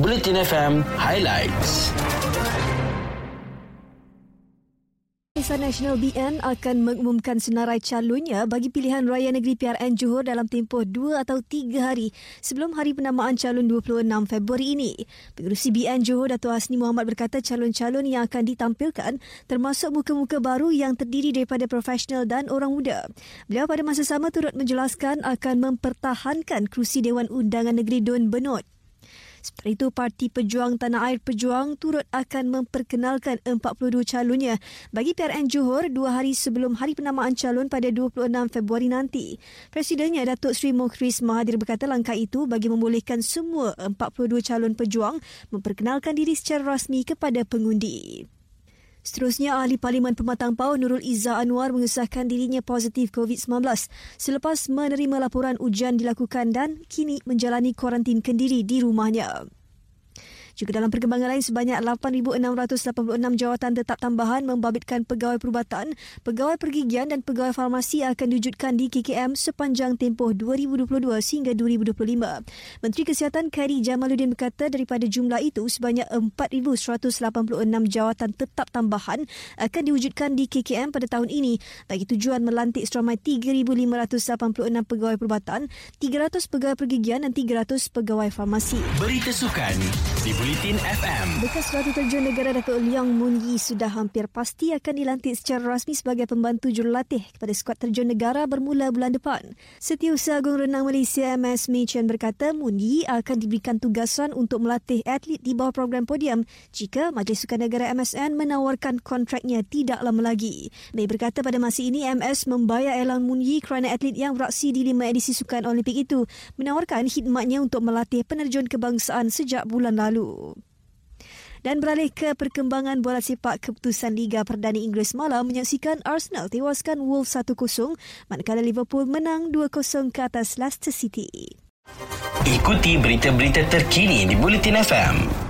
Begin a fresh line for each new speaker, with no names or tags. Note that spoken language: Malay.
Bulletin FM Highlights.
Barisan Nasional BN akan mengumumkan senarai calonnya bagi pilihan raya negeri PRN Johor dalam tempoh dua atau tiga hari sebelum hari penamaan calon 26 Februari ini. Pengerusi BN Johor Dato' Hasni Muhammad berkata calon-calon yang akan ditampilkan termasuk muka-muka baru yang terdiri daripada profesional dan orang muda. Beliau pada masa sama turut menjelaskan akan mempertahankan kerusi Dewan Undangan Negeri Don Benot. Seperti itu, Parti Pejuang Tanah Air Pejuang turut akan memperkenalkan 42 calonnya bagi PRN Johor dua hari sebelum hari penamaan calon pada 26 Februari nanti. Presidennya Datuk Seri Mukhris Mahathir berkata langkah itu bagi membolehkan semua 42 calon pejuang memperkenalkan diri secara rasmi kepada pengundi. Seterusnya, Ahli Parlimen Pematang Pau Nurul Izzah Anwar mengesahkan dirinya positif COVID-19 selepas menerima laporan ujian dilakukan dan kini menjalani kuarantin kendiri di rumahnya. Juga dalam perkembangan lain, sebanyak 8,686 jawatan tetap tambahan membabitkan pegawai perubatan, pegawai pergigian dan pegawai farmasi akan diwujudkan di KKM sepanjang tempoh 2022 hingga 2025. Menteri Kesihatan Khairi Jamaluddin berkata daripada jumlah itu, sebanyak 4,186 jawatan tetap tambahan akan diwujudkan di KKM pada tahun ini bagi tujuan melantik seramai 3,586 pegawai perubatan, 300 pegawai pergigian dan 300 pegawai farmasi.
Berita sukan di Bulletin FM.
Bekas Ratu Terjun Negara Datuk Leong Moon Yi sudah hampir pasti akan dilantik secara rasmi sebagai pembantu jurulatih kepada skuad terjun negara bermula bulan depan. Setiausaha Agung Renang Malaysia MS Mei Chen berkata Moon Yi akan diberikan tugasan untuk melatih atlet di bawah program podium jika Majlis Sukan Negara MSN menawarkan kontraknya tidak lama lagi. Mei berkata pada masa ini MS membayar Elan Moon Yi kerana atlet yang beraksi di lima edisi Sukan Olimpik itu menawarkan khidmatnya untuk melatih penerjun kebangsaan sejak bulan lalu. Dan beralih ke perkembangan bola sepak keputusan Liga Perdana Inggeris malam menyaksikan Arsenal tewaskan Wolves 1-0 manakala Liverpool menang 2-0 ke atas Leicester City.
Ikuti berita-berita terkini di Bulletin FM.